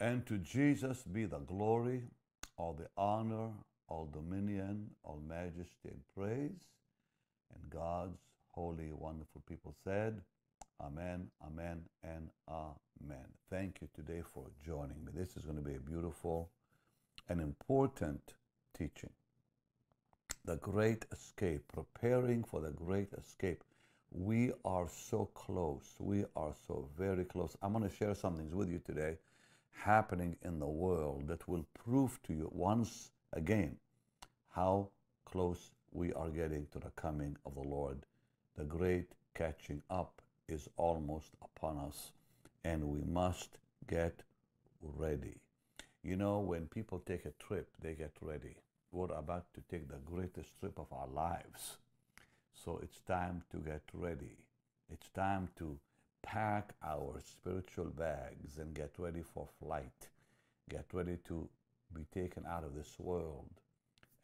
And to Jesus be the glory, all the honor, all dominion, all majesty and praise. And God's holy, wonderful people said, Amen, Amen, and Amen. Thank you today for joining me. This is going to be a beautiful and important teaching. The great escape, preparing for the great escape. We are so close. We are so very close. I'm going to share some things with you today happening in the world that will prove to you once again how close we are getting to the coming of the Lord. The great catching up is almost upon us, and we must get ready. You know, when people take a trip, they get ready. We're about to take the greatest trip of our lives. So it's time to get ready. It's time to pack our spiritual bags and get ready for flight. Get ready to be taken out of this world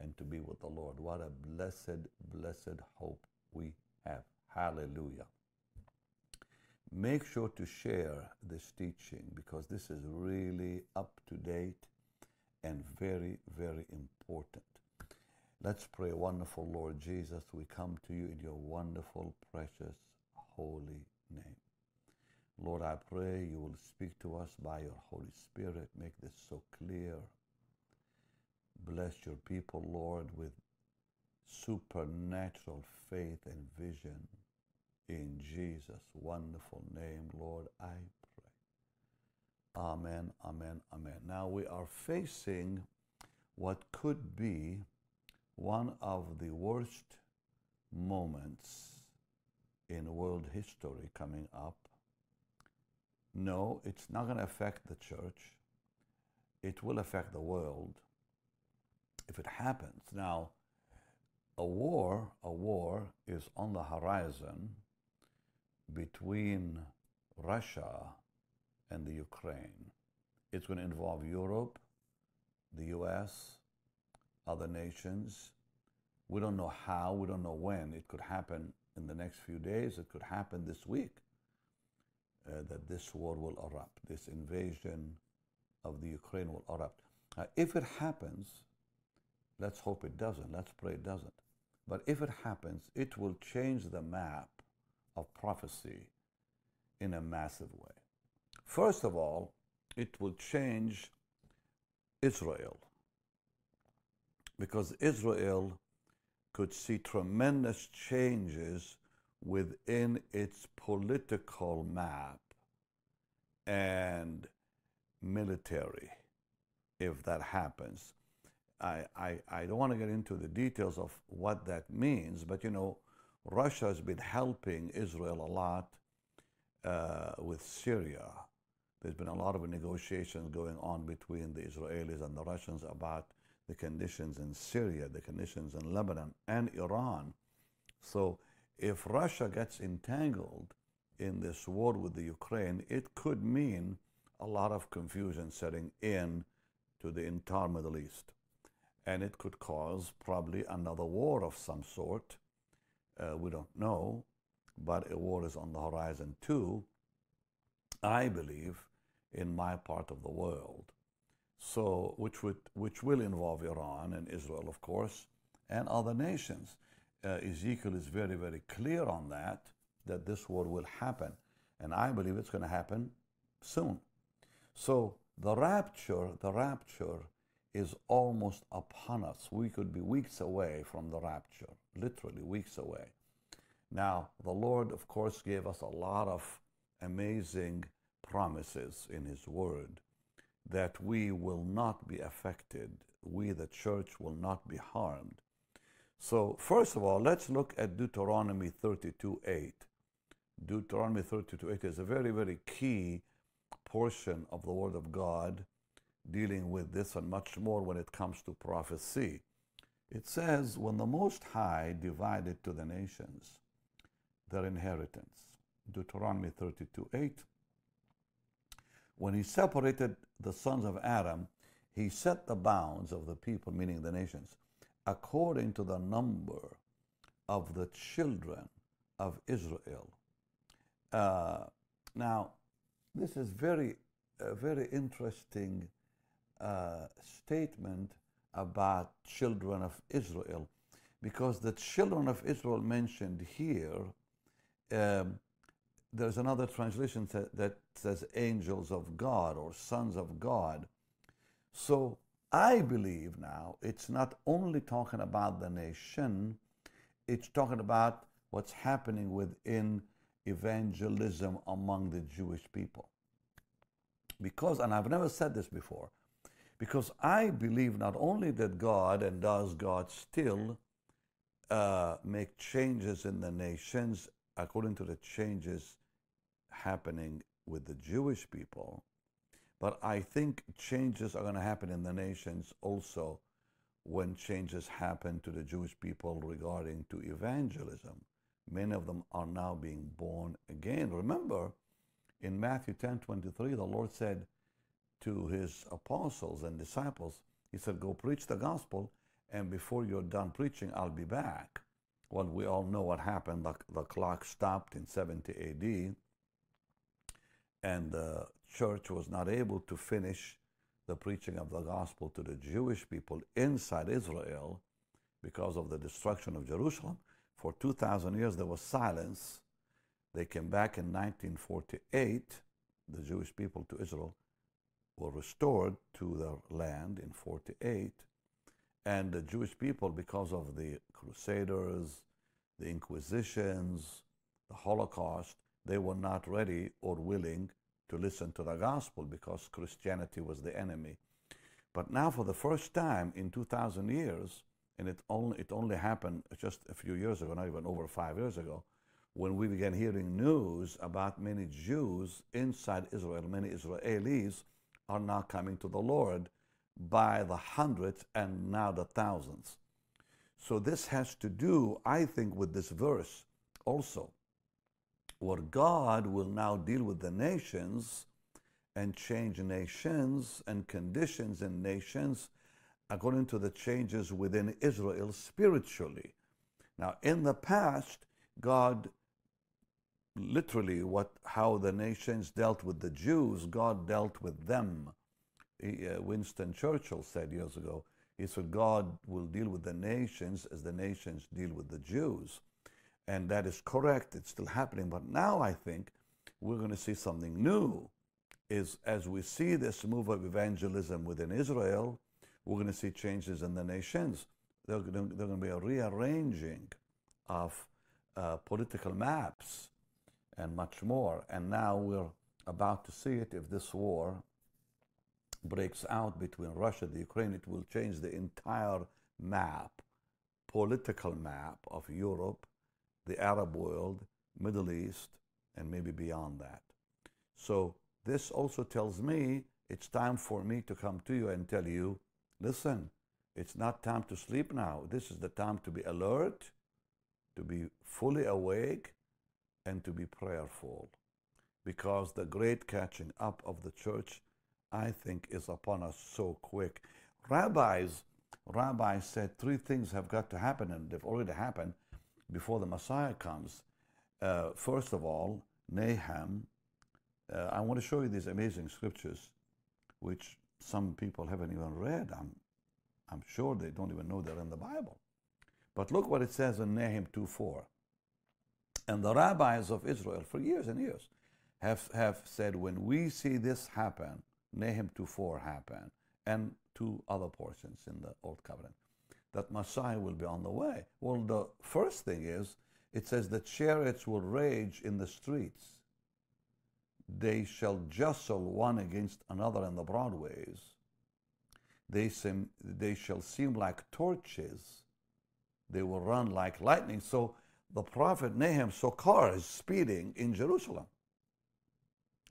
and to be with the Lord. What a blessed, blessed hope we have. Hallelujah. Make sure to share this teaching because this is really up to date and very, very important. Let's pray, wonderful Lord Jesus. We come to you in your wonderful, precious, holy name. Lord, I pray you will speak to us by your Holy Spirit. Make this so clear. Bless your people, Lord, with supernatural faith and vision. In Jesus' wonderful name, Lord, I pray. Amen, amen, amen. Now we are facing what could be one of the worst moments in world history coming up no, it's not going to affect the church. It will affect the world if it happens. Now, a war, a war is on the horizon between Russia and the Ukraine. It's going to involve Europe, the US, other nations. We don't know how, we don't know when. It could happen in the next few days, it could happen this week uh, that this war will erupt, this invasion of the Ukraine will erupt. Uh, if it happens, let's hope it doesn't, let's pray it doesn't. But if it happens, it will change the map of prophecy in a massive way. First of all, it will change Israel because Israel could see tremendous changes within its political map and military if that happens. I, I, I don't want to get into the details of what that means, but you know, Russia has been helping Israel a lot uh, with Syria. There's been a lot of negotiations going on between the Israelis and the Russians about the conditions in Syria, the conditions in Lebanon, and Iran. So if Russia gets entangled in this war with the Ukraine, it could mean a lot of confusion setting in to the entire Middle East. And it could cause probably another war of some sort. Uh, we don't know, but a war is on the horizon too, I believe, in my part of the world. So, which, would, which will involve Iran and Israel, of course, and other nations uh, Ezekiel is very, very clear on that, that this war will happen. And I believe it's going to happen soon. So the rapture, the rapture is almost upon us. We could be weeks away from the rapture, literally weeks away. Now, the Lord, of course, gave us a lot of amazing promises in His Word that we will not be affected, we, the church, will not be harmed. So, first of all, let's look at Deuteronomy 32 8. Deuteronomy 32 8 is a very, very key portion of the Word of God dealing with this and much more when it comes to prophecy. It says, When the Most High divided to the nations their inheritance, Deuteronomy 32 8, when he separated the sons of Adam, he set the bounds of the people, meaning the nations, according to the number of the children of Israel. Uh, now, this is very a very interesting uh, statement about children of Israel, because the children of Israel mentioned here, um, there's another translation that says angels of God or sons of God. So I believe now it's not only talking about the nation, it's talking about what's happening within evangelism among the Jewish people. Because, and I've never said this before, because I believe not only that God and does God still uh, make changes in the nations according to the changes happening with the Jewish people, but I think changes are going to happen in the nations also when changes happen to the Jewish people regarding to evangelism. Many of them are now being born again. Remember, in Matthew 10 23, the Lord said to his apostles and disciples, He said, Go preach the gospel, and before you're done preaching, I'll be back. Well, we all know what happened. The, the clock stopped in 70 AD, and the church was not able to finish the preaching of the gospel to the Jewish people inside Israel because of the destruction of Jerusalem. For 2,000 years, there was silence. They came back in 1948. The Jewish people to Israel were restored to their land in 48. And the Jewish people, because of the Crusaders, the Inquisitions, the Holocaust, they were not ready or willing to listen to the gospel because Christianity was the enemy. But now, for the first time in 2,000 years, and it only, it only happened just a few years ago, not even over five years ago, when we began hearing news about many Jews inside Israel, many Israelis are now coming to the Lord by the hundreds and now the thousands. So this has to do, I think, with this verse also, where God will now deal with the nations and change nations and conditions in nations according to the changes within Israel spiritually. Now, in the past, God literally what how the nations dealt with the Jews, God dealt with them. He, uh, Winston Churchill said years ago, he said, God will deal with the nations as the nations deal with the Jews. And that is correct. It's still happening. But now I think we're going to see something new. Is as we see this move of evangelism within Israel, we're going to see changes in the nations. There's going to, be a rearranging of uh, political maps and much more. And now we're about to see it. If this war breaks out between Russia and Ukraine, it will change the entire map, political map of Europe, the Arab world, Middle East, and maybe beyond that. So this also tells me it's time for me to come to you and tell you, listen, it's not time to sleep now. This is the time to be alert, to be fully awake, and to be prayerful because the great catching up of the church, I think, is upon us so quick. Rabbis, rabbis said three things have got to happen, and they've already happened before the Messiah comes. Uh, first of all, Nahum. Uh, I want to show you these amazing scriptures, which some people haven't even read. I'm, I'm sure they don't even know they're in the Bible. But look what it says in Nahum 2 4. And the rabbis of Israel for years and years have, have said when we see this happen, Nahum 2.4 happen, and two other portions in the Old Covenant, that Messiah will be on the way. Well, the first thing is, it says the chariots will rage in the streets. They shall jostle one against another in the broadways. They, seem, they shall seem like torches. They will run like lightning. So the prophet Nahum saw cars speeding in Jerusalem.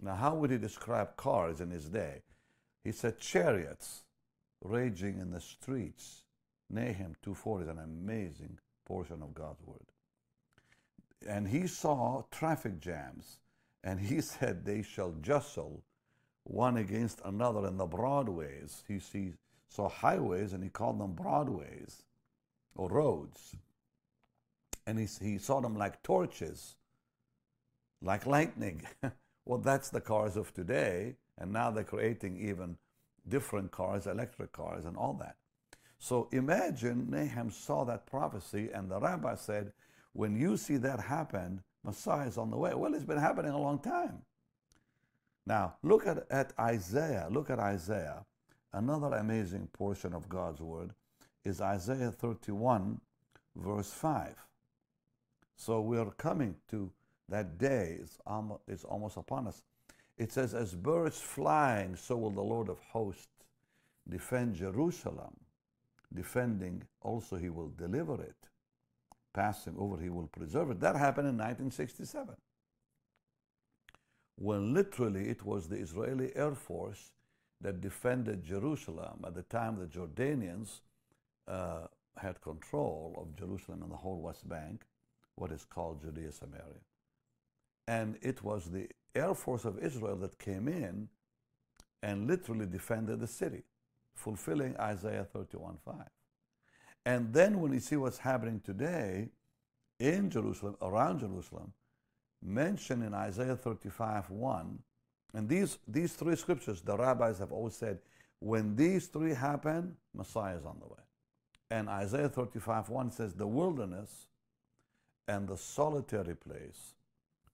Now, how would he describe cars in his day? He said chariots raging in the streets. Nahum 2.4 is an amazing portion of God's word. And he saw traffic jams, and he said, They shall jostle one against another in the broadways. He sees, saw highways, and he called them broadways or roads and he, he saw them like torches, like lightning. well, that's the cars of today. And now they're creating even different cars, electric cars, and all that. So imagine Nahum saw that prophecy, and the rabbi said, When you see that happen, Messiah is on the way. Well, it's been happening a long time. Now, look at, at Isaiah. Look at Isaiah. Another amazing portion of God's word is Isaiah 31, verse 5. So we're coming to that day, it's almost, it's almost upon us. It says, As birds flying, so will the Lord of hosts defend Jerusalem. Defending, also he will deliver it. Passing over, he will preserve it. That happened in 1967. When literally it was the Israeli Air Force that defended Jerusalem. At the time, the Jordanians uh, had control of Jerusalem and the whole West Bank, what is called Judea Samaria. And it was the Air Force of Israel that came in and literally defended the city, fulfilling Isaiah 31 5. And then when you see what's happening today in Jerusalem, around Jerusalem, mentioned in Isaiah 35 1, and these, these three scriptures, the rabbis have always said, when these three happen, Messiah is on the way. And Isaiah 35 1 says, The wilderness and the solitary place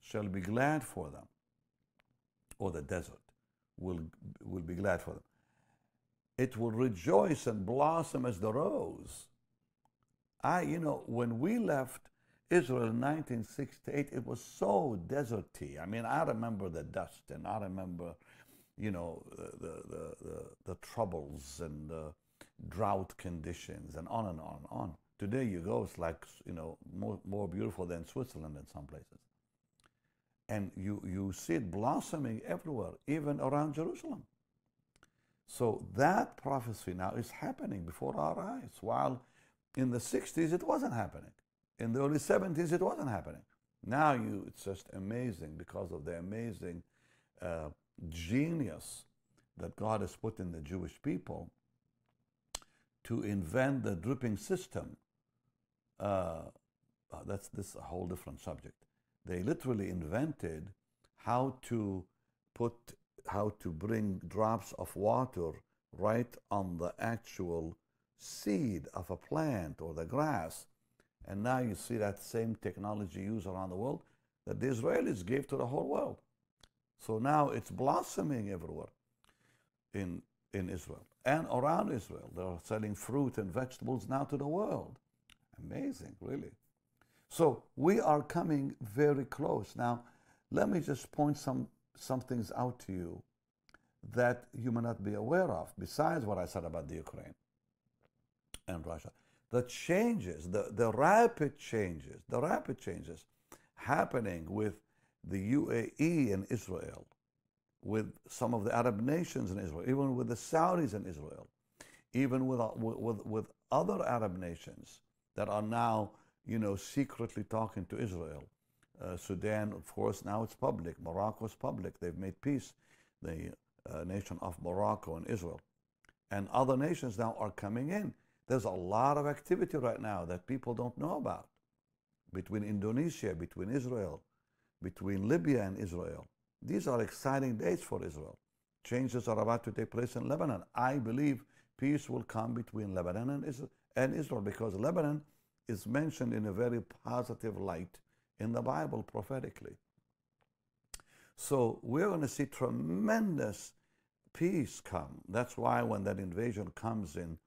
shall be glad for them, or the desert will, will be glad for them. It will rejoice and blossom as the rose. I, you know, when we left Israel in 1968, it was so deserty. I mean, I remember the dust and I remember, you know, the, the, the, the troubles and the drought conditions and on and on and on. Today you go, it's like, you know, more, more beautiful than Switzerland in some places. And you, you see it blossoming everywhere, even around Jerusalem. So that prophecy now is happening before our eyes, while in the 60s it wasn't happening. In the early 70s it wasn't happening. Now you, it's just amazing because of the amazing uh, genius that God has put in the Jewish people to invent the dripping system. Uh, that's this a whole different subject. They literally invented how to put how to bring drops of water right on the actual seed of a plant or the grass. And now you see that same technology used around the world that the Israelis gave to the whole world. So now it's blossoming everywhere in, in Israel and around Israel. They're selling fruit and vegetables now to the world. Amazing, really. So we are coming very close. Now, let me just point some, some things out to you that you may not be aware of, besides what I said about the Ukraine and Russia. The changes, the, the rapid changes, the rapid changes happening with the UAE and Israel, with some of the Arab nations in Israel, even with the Saudis in Israel, even with, uh, with, with other Arab nations that are now, you know, secretly talking to Israel. Uh, Sudan, of course, now it's public. Morocco is public. They've made peace. The uh, nation of Morocco and Israel. And other nations now are coming in. There's a lot of activity right now that people don't know about between Indonesia, between Israel, between Libya and Israel. These are exciting days for Israel. Changes are about to take place in Lebanon. I believe peace will come between Lebanon and Israel, and Israel because Lebanon is mentioned in a very positive light in the Bible prophetically. So we're going to see tremendous peace come. That's why when that invasion comes in,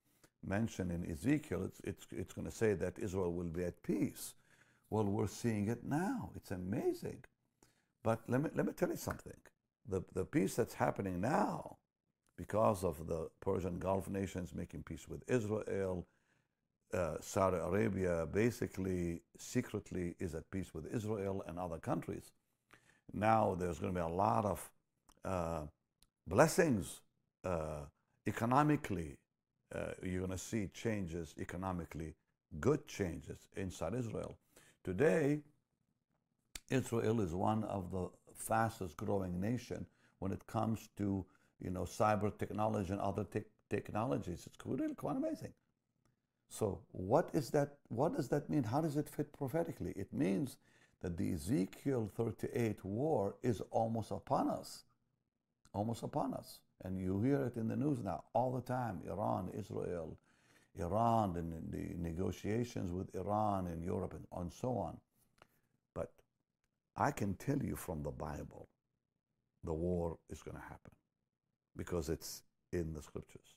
mentioned in Ezekiel, it's, it's, it's going to say that Israel will be at peace. Well, we're seeing it now. It's amazing. But let me, let me tell you something. The, the peace that's happening now, because of the Persian Gulf nations making peace with Israel, uh, Saudi Arabia basically secretly is at peace with Israel and other countries. Now there's going to be a lot of uh, blessings uh, economically. Uh, you're going to see changes economically, good changes inside Israel. Today, Israel is one of the fastest growing nation when it comes to you know cyber technology and other te- technologies. It's really quite amazing. So what is that? What does that mean? How does it fit prophetically? It means that the Ezekiel 38 war is almost upon us. almost upon us. And you hear it in the news now all the time Iran, Israel, Iran, and the negotiations with Iran in Europe, and, and so on. But I can tell you from the Bible, the war is going to happen because it's in the scriptures.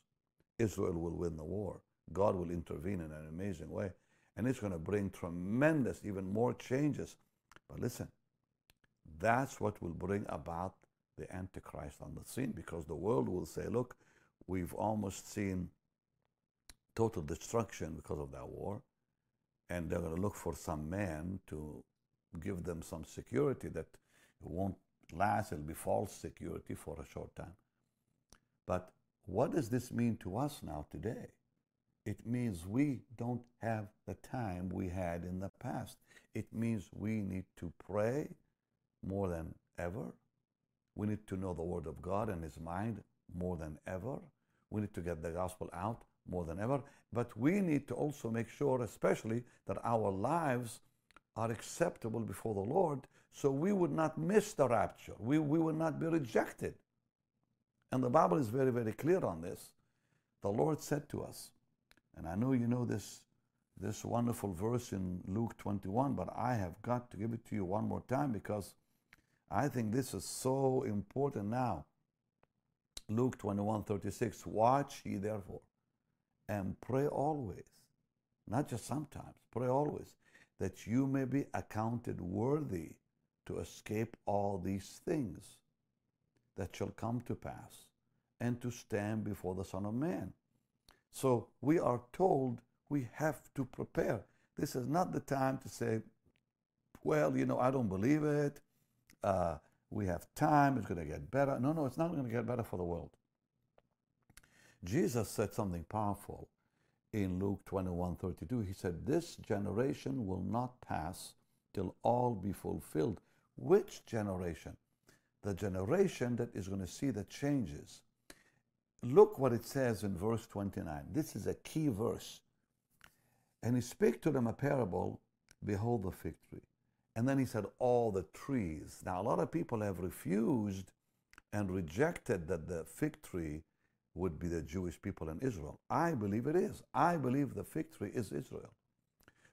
Israel will win the war. God will intervene in an amazing way. And it's going to bring tremendous, even more changes. But listen, that's what will bring about the Antichrist on the scene because the world will say, look, we've almost seen total destruction because of that war. And they're going to look for some man to give them some security that won't last. It'll be false security for a short time. But what does this mean to us now today? It means we don't have the time we had in the past. It means we need to pray more than ever. We need to know the Word of God and His mind more than ever. We need to get the gospel out more than ever. But we need to also make sure, especially, that our lives are acceptable before the Lord so we would not miss the rapture. We, we would not be rejected. And the Bible is very, very clear on this. The Lord said to us, and I know you know this, this wonderful verse in Luke 21, but I have got to give it to you one more time because I think this is so important now. Luke 21 36, watch ye therefore and pray always, not just sometimes, pray always, that you may be accounted worthy to escape all these things that shall come to pass and to stand before the Son of Man. So we are told we have to prepare. This is not the time to say, well, you know, I don't believe it. Uh, we have time. It's going to get better. No, no, it's not going to get better for the world. Jesus said something powerful in Luke 21 32. He said, This generation will not pass till all be fulfilled. Which generation? The generation that is going to see the changes. Look what it says in verse 29. This is a key verse. And he spake to them a parable Behold the fig tree. And then he said, All the trees. Now, a lot of people have refused and rejected that the fig tree would be the Jewish people in Israel. I believe it is. I believe the fig tree is Israel.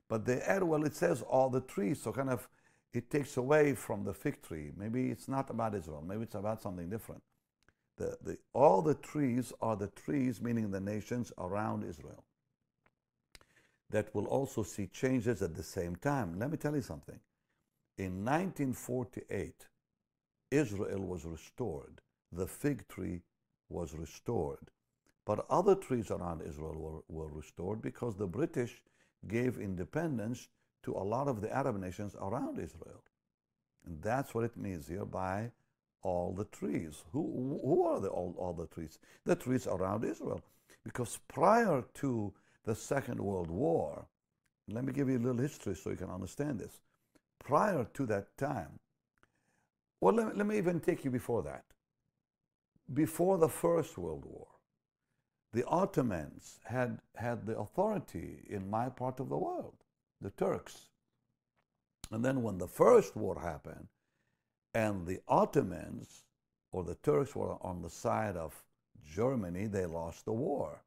But they add, well, it says all the trees, so kind of it takes away from the fig tree. Maybe it's not about Israel, maybe it's about something different. The, the, all the trees are the trees, meaning the nations around Israel, that will also see changes at the same time. Let me tell you something. In 1948, Israel was restored. The fig tree was restored. But other trees around Israel were, were restored because the British gave independence to a lot of the Arab nations around Israel. And that's what it means here by all the trees. Who, who are the, all, all the trees? The trees around Israel. Because prior to the Second World War, let me give you a little history so you can understand this. Prior to that time, well, let let me even take you before that before the First World War, the Ottomans had, had the authority in my part of the world, the Turks. And then when the First War happened, and the Ottomans or the Turks were on the side of Germany, they lost the war.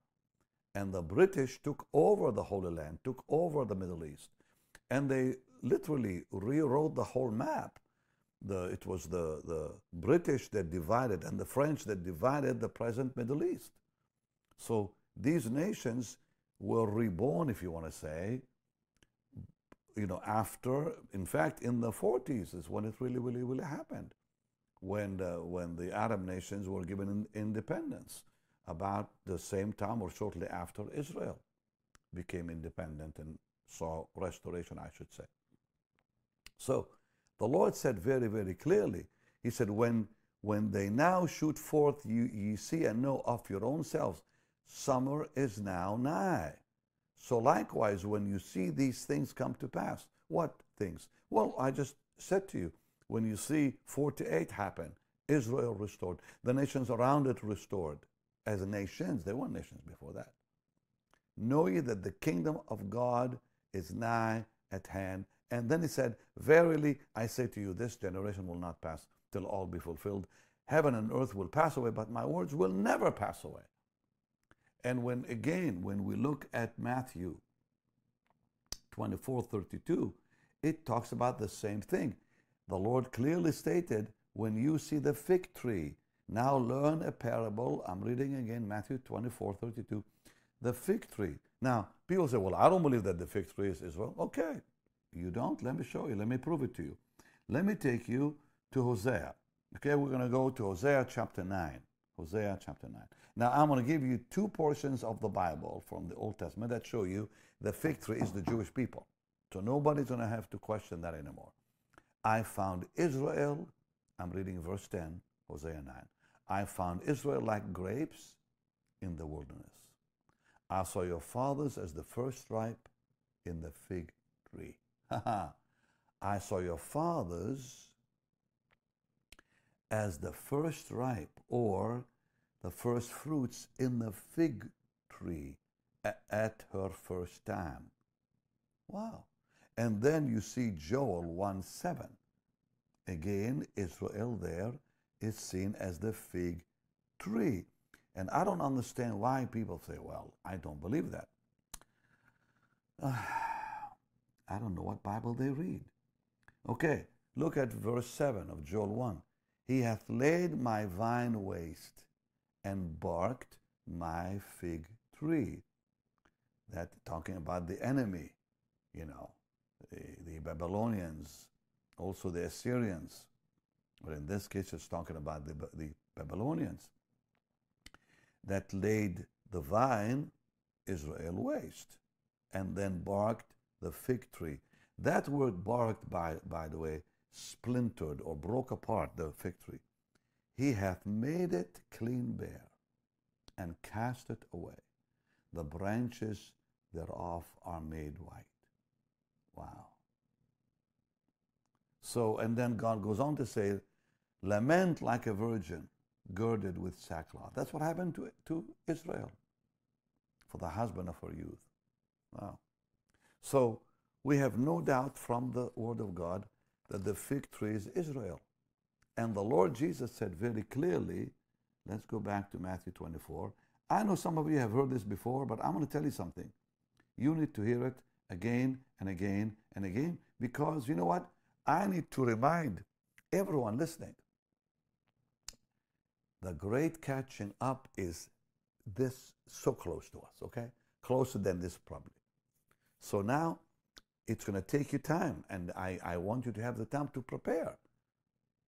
And the British took over the Holy Land, took over the Middle East, and they literally rewrote the whole map the, it was the, the British that divided and the French that divided the present Middle East. So these nations were reborn, if you want to say, you know, after, in fact, in the 40s is when it really, really, really happened, when, the, when the Arab nations were given independence, about the same time or shortly after Israel became independent and saw restoration, I should say. So the Lord said very, very clearly, He said, When when they now shoot forth, you, ye see and know of your own selves, summer is now nigh. So likewise, when you see these things come to pass, what things? Well, I just said to you, when you see 48 happen, Israel restored, the nations around it restored. As nations, they weren't nations before that. Know ye that the kingdom of God is nigh at hand. And then he said, Verily I say to you, this generation will not pass till all be fulfilled. Heaven and earth will pass away, but my words will never pass away. And when, again, when we look at Matthew 24 32, it talks about the same thing. The Lord clearly stated, when you see the fig tree, now learn a parable. I'm reading again Matthew 24 32. The fig tree. Now, people say, well, I don't believe that the fig tree is Israel. Okay, you don't? Let me show you. Let me prove it to you. Let me take you to Hosea. Okay, we're going to go to Hosea chapter 9. Hosea chapter 9. Now, I'm going to give you two portions of the Bible from the Old Testament that show you the fig tree is the Jewish people. So nobody's going to have to question that anymore. I found Israel, I'm reading verse 10, Hosea 9. I found Israel like grapes in the wilderness. I saw your fathers as the first ripe in the fig tree. I saw your fathers as the first ripe or the first fruits in the fig tree at her first time. Wow. And then you see Joel 1 7. Again, Israel there is seen as the fig tree. And I don't understand why people say, well, I don't believe that. Uh, I don't know what Bible they read. Okay, look at verse 7 of Joel 1. He hath laid my vine waste and barked my fig tree. That talking about the enemy, you know, the, the Babylonians, also the Assyrians. But in this case, it's talking about the, the Babylonians that laid the vine, Israel, waste, and then barked the fig tree. That word barked, by, by the way, splintered or broke apart the fig tree. He hath made it clean bare and cast it away. The branches thereof are made white. Wow. So, and then God goes on to say, lament like a virgin girded with sackcloth. That's what happened to, to Israel for the husband of her youth. Wow. So, we have no doubt from the Word of God that the fig tree is Israel. And the Lord Jesus said very clearly, let's go back to Matthew 24. I know some of you have heard this before, but I'm going to tell you something. You need to hear it again and again and again because you know what? I need to remind everyone listening the great catching up is this so close to us, okay? Closer than this probably. So now it's going to take you time, and I, I want you to have the time to prepare.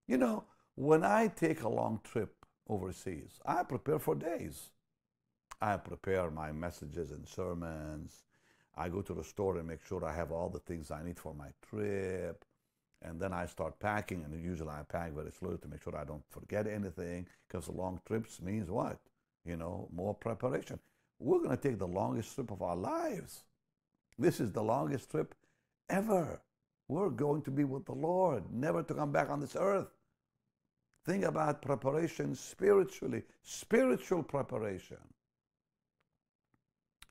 You know, when I take a long trip overseas, I prepare for days. I prepare my messages and sermons. I go to the store and make sure I have all the things I need for my trip. And then I start packing, and usually I pack very slowly to make sure I don't forget anything, because long trips means what? You know, more preparation. We're going to take the longest trip of our lives. This is the longest trip ever. We're going to be with the Lord, never to come back on this earth. Think about preparation spiritually, spiritual preparation.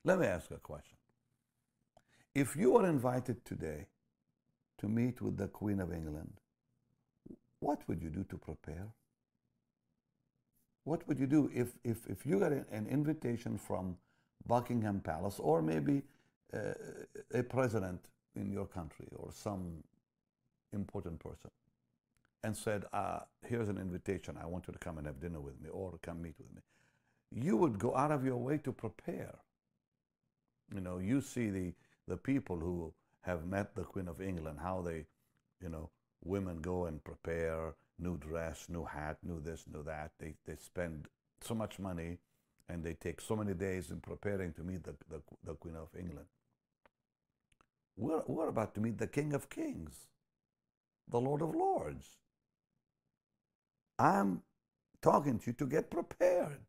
Let me ask a question. If you were invited today to meet with the Queen of England, what would you do to prepare? What would you do if, if, if you got an invitation from Buckingham Palace or maybe uh, a president in your country or some important person and said, uh, Here's an invitation. I want you to come and have dinner with me or come meet with me. You would go out of your way to prepare. You know, you see the, the people who have met the Queen of England, how they, you know, women go and prepare new dress, new hat, new this, new that. They, they spend so much money and they take so many days in preparing to meet the, the, the Queen of England. We're, we're about to meet the King of Kings, the Lord of Lords. I'm talking to you to get prepared.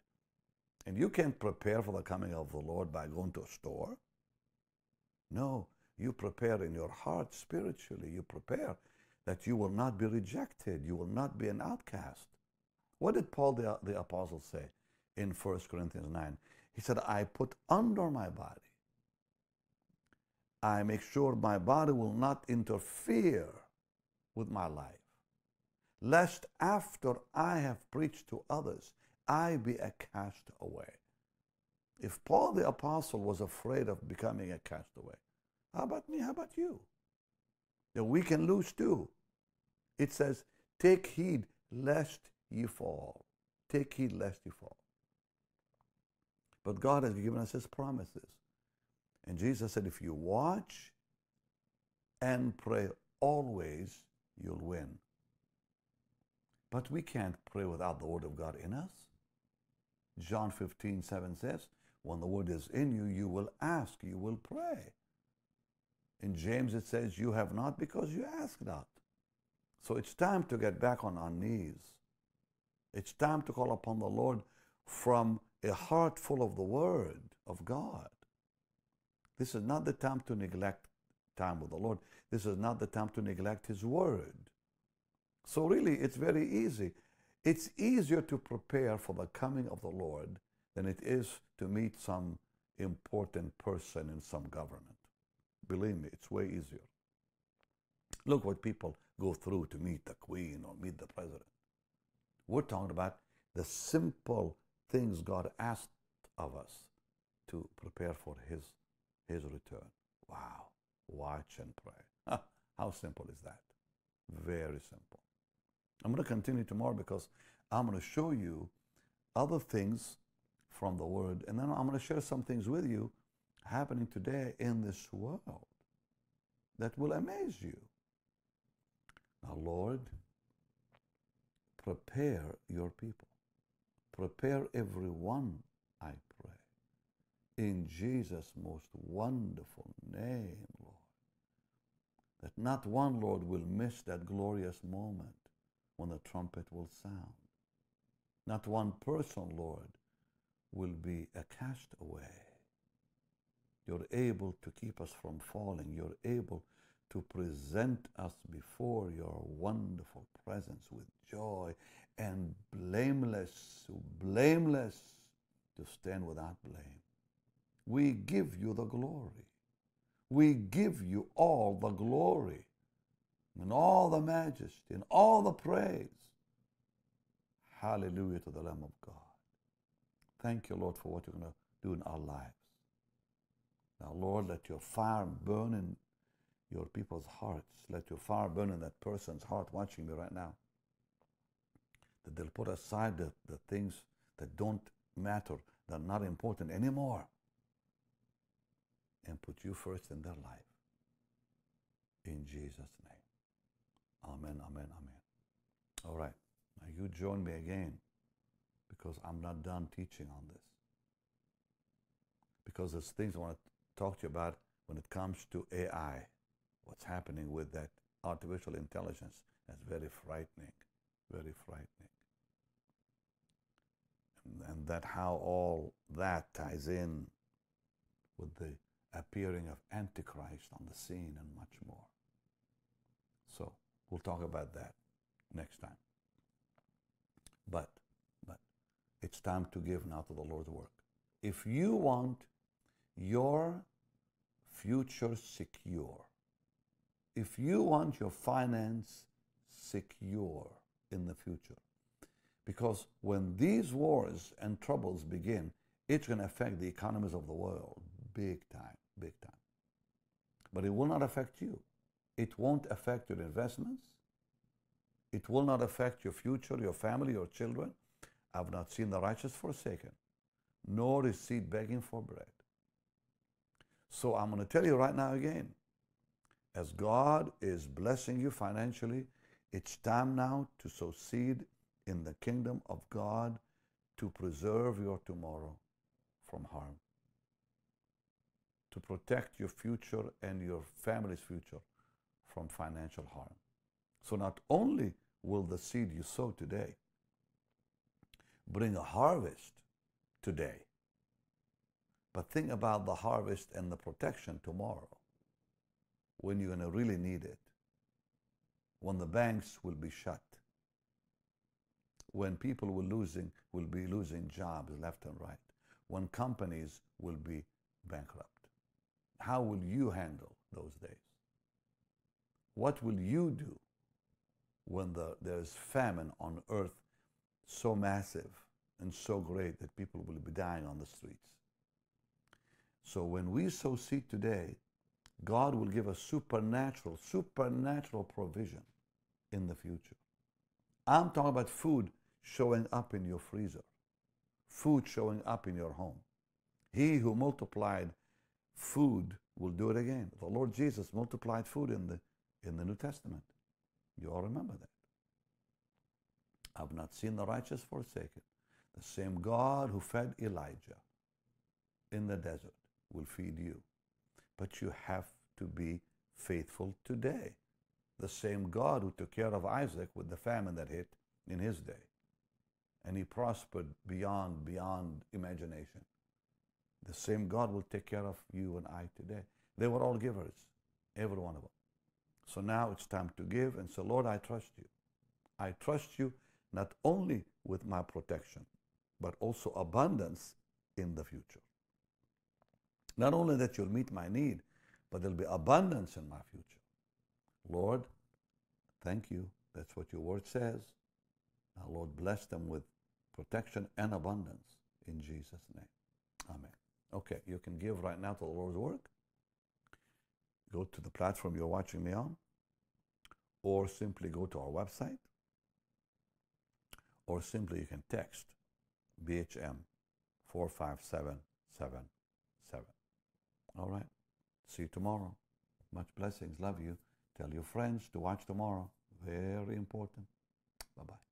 And you can't prepare for the coming of the Lord by going to a store. No, you prepare in your heart spiritually. You prepare that you will not be rejected. You will not be an outcast. What did Paul the, the apostle say in 1 Corinthians 9? He said, I put under my body I make sure my body will not interfere with my life. lest after I have preached to others, I be a castaway. If Paul the Apostle was afraid of becoming a castaway, how about me? How about you? That we can lose too. It says, Take heed lest ye fall. Take heed lest ye fall. But God has given us His promises. And Jesus said, If you watch and pray always, you'll win. But we can't pray without the Word of God in us. John 15, 7 says, When the Word is in you, you will ask, you will pray. In James, it says, You have not because you ask not. So it's time to get back on our knees. It's time to call upon the Lord from a heart full of the Word of God. This is not the time to neglect time with the Lord. This is not the time to neglect His Word. So, really, it's very easy. It's easier to prepare for the coming of the Lord than it is to meet some important person in some government. Believe me, it's way easier. Look what people go through to meet the Queen or meet the President. We're talking about the simple things God asked of us to prepare for His, his return. Wow. Watch and pray. How simple is that? Very simple. I'm going to continue tomorrow because I'm going to show you other things from the Word, and then I'm going to share some things with you happening today in this world that will amaze you. Now, Lord, prepare your people. Prepare everyone. In Jesus' most wonderful name, Lord. That not one, Lord, will miss that glorious moment when the trumpet will sound. Not one person, Lord, will be a castaway. You're able to keep us from falling. You're able to present us before your wonderful presence with joy and blameless, blameless to stand without blame. We give you the glory. We give you all the glory and all the majesty and all the praise. Hallelujah to the Lamb of God. Thank you, Lord, for what you're going to do in our lives. Now, Lord, let your fire burn in your people's hearts. Let your fire burn in that person's heart watching me right now. That they'll put aside the, the things that don't matter, that are not important anymore, and put you first in their life. In Jesus' name. Amen, amen, amen. All right. Now you join me again because I'm not done teaching on this. Because there's things I want to talk to you about when it comes to AI what's happening with that artificial intelligence is very frightening, very frightening. And, and that how all that ties in with the appearing of Antichrist on the scene and much more. So we'll talk about that next time. But, but it's time to give now to the Lord's work. If you want your future secure, if you want your finance secure in the future, because when these wars and troubles begin, it's going to affect the economies of the world big time, big time. But it will not affect you. It won't affect your investments. It will not affect your future, your family, your children. I've not seen the righteous forsaken, nor is seed begging for bread. So I'm going to tell you right now again as God is blessing you financially, it's time now to sow seed in the kingdom of God to preserve your tomorrow from harm, to protect your future and your family's future from financial harm. So not only will the seed you sow today bring a harvest today, but think about the harvest and the protection tomorrow when you're going to really need it, when the banks will be shut, when people will losing will be losing jobs left and right, when companies will be bankrupt. How will you handle those days? What will you do when the, there is famine on earth so massive and so great that people will be dying on the streets. So when we sow seed today, God will give us supernatural, supernatural provision in the future. I'm talking about food showing up in your freezer, food showing up in your home. He who multiplied food will do it again. The Lord Jesus multiplied food in the, in the New Testament. You all remember that. I've not seen the righteous forsaken. The same God who fed Elijah in the desert will feed you. But you have to be faithful today. The same God who took care of Isaac with the famine that hit in his day. And he prospered beyond, beyond imagination. The same God will take care of you and I today. They were all givers, every one of them. So now it's time to give and say, Lord, I trust you. I trust you not only with my protection, but also abundance in the future. Not only that you'll meet my need, but there'll be abundance in my future. Lord, thank you. That's what your word says. Now, Lord, bless them with protection and abundance in Jesus' name. Amen. Okay, you can give right now to the Lord's work. Go to the platform you're watching me on, or simply go to our website, or simply you can text BHM 45777. All right. See you tomorrow. Much blessings. Love you. Tell your friends to watch tomorrow. Very important. Bye bye.